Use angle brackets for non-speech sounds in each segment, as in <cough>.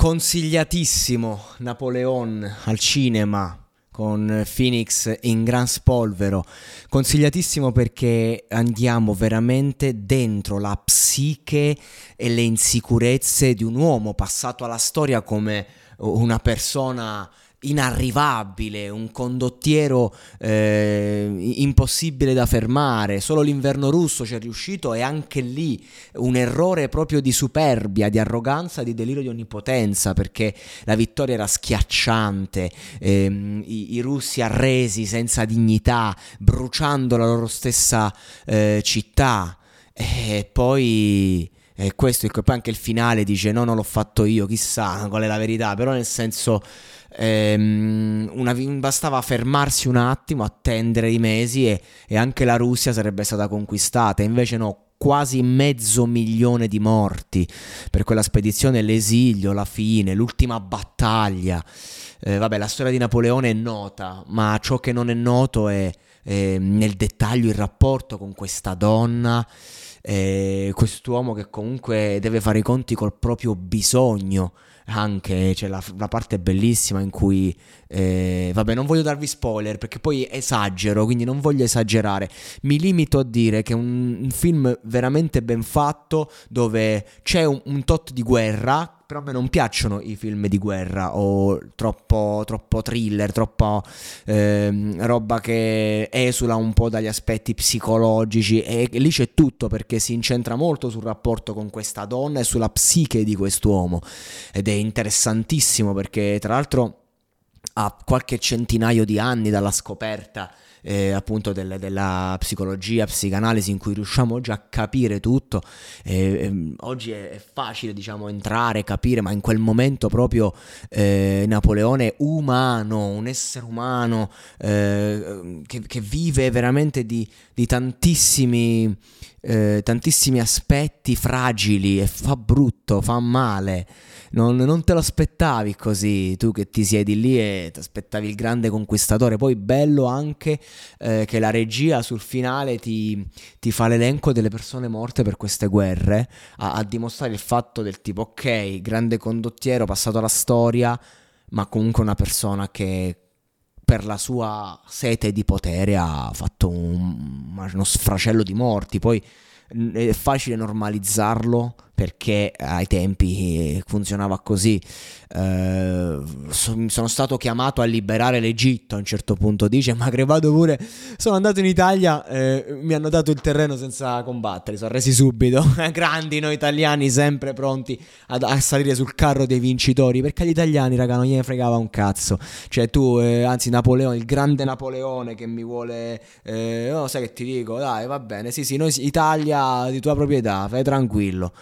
Consigliatissimo Napoleon al cinema con Phoenix in gran spolvero. Consigliatissimo perché andiamo veramente dentro la psiche e le insicurezze di un uomo passato alla storia come una persona inarrivabile, un condottiero eh, impossibile da fermare. Solo l'inverno russo ci è riuscito e anche lì un errore proprio di superbia, di arroganza, di delirio di onnipotenza, perché la vittoria era schiacciante, ehm, i, i, russi arresi senza dignità, bruciando la loro stessa eh, città. E poi... E questo, e poi anche il finale dice: No, non l'ho fatto io, chissà qual è la verità. Però, nel senso, ehm, una, bastava fermarsi un attimo, attendere i mesi e, e anche la Russia sarebbe stata conquistata. Invece no, quasi mezzo milione di morti per quella spedizione, l'esilio, la fine, l'ultima battaglia. Eh, vabbè, la storia di Napoleone è nota, ma ciò che non è noto è, è nel dettaglio il rapporto con questa donna, eh, quest'uomo che comunque deve fare i conti col proprio bisogno anche c'è la, la, parte bellissima in cui eh, vabbè non voglio darvi spoiler perché poi esagero quindi non voglio esagerare. Mi limito a dire che è un, un film veramente ben fatto dove c'è un, un tot di guerra però a me non piacciono i film di guerra o troppo, troppo thriller, troppa eh, roba che esula un po' dagli aspetti psicologici e lì c'è tutto perché si incentra molto sul rapporto con questa donna e sulla psiche di quest'uomo. Ed è interessantissimo perché tra l'altro ha qualche centinaio di anni dalla scoperta eh, appunto del, della psicologia, psicanalisi in cui riusciamo oggi a capire tutto. Eh, ehm, oggi è, è, facile diciamo entrare, capire, ma in quel momento proprio eh, Napoleone umano, un essere umano eh, che, che, vive veramente di, di tantissimi, eh, tantissimi aspetti fragili e fa brutto, fa male non, non, te lo aspettavi così, tu che ti siedi lì e ti aspettavi il grande conquistatore. Poi bello anche eh, che la regia sul finale ti, ti, fa l'elenco delle persone morte per queste guerre, a, a dimostrare il fatto del tipo, ok, grande condottiero, passato alla storia, ma comunque una persona che per la sua sete di potere ha fatto un, uno sfracello di morti. Poi è facile normalizzarlo perché ai tempi eh, funzionava così. Eh, sono stato chiamato a liberare l'Egitto a un certo punto, dice, ma crevato pure, sono andato in Italia, eh, mi hanno dato il terreno senza combattere, sono resi subito. <laughs> Grandi noi italiani, sempre pronti a, a, salire sul carro dei vincitori, perché agli italiani, raga, non gliene fregava un cazzo. Cioè tu, eh, anzi Napoleone, il grande Napoleone che mi vuole... Eh, no, sai che ti dico, dai, va bene, sì, sì, noi Italia di tua proprietà, fai tranquillo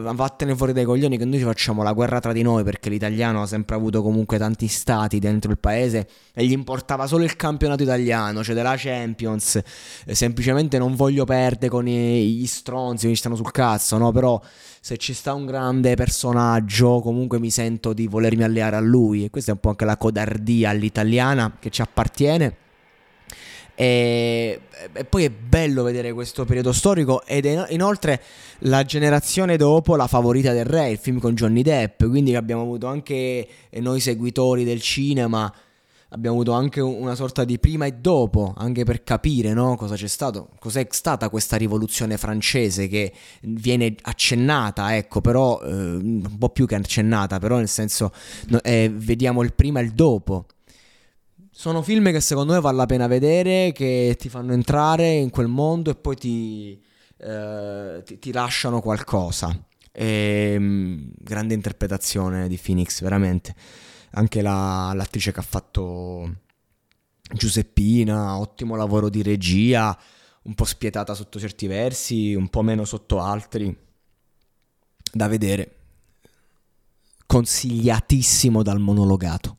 vattene fuori dai coglioni che noi ci facciamo la guerra tra di noi perché l'italiano ha sempre avuto comunque tanti stati dentro il paese e gli importava solo il campionato italiano, cioè della Champions, eh, semplicemente non voglio perdere con gli stronzi che mi stanno sul cazzo, no? Però se ci sta un grande personaggio comunque mi sento di volermi alleare a lui. E questa è un po' anche la codardia all'italiana che ci appartiene E, e, poi è bello vedere questo periodo storico ed è inoltre la generazione dopo la favorita del re, il film con Johnny Depp, quindi abbiamo avuto anche noi seguitori del cinema abbiamo avuto anche una sorta di prima e dopo, anche per capire no, cosa c'è stato, cos'è stata questa rivoluzione francese che viene accennata, ecco, però eh, un po' più che accennata, però nel senso eh, vediamo il prima e il dopo. Sono film che secondo me vale la pena vedere, che ti fanno entrare in quel mondo e poi ti, eh, ti, ti lasciano qualcosa. E, ehm, grande interpretazione di Phoenix, veramente anche la, l'attrice che ha fatto Giuseppina, ottimo lavoro di regia, un po' spietata sotto certi versi, un po' meno sotto altri. Da vedere. Consigliatissimo dal monologato.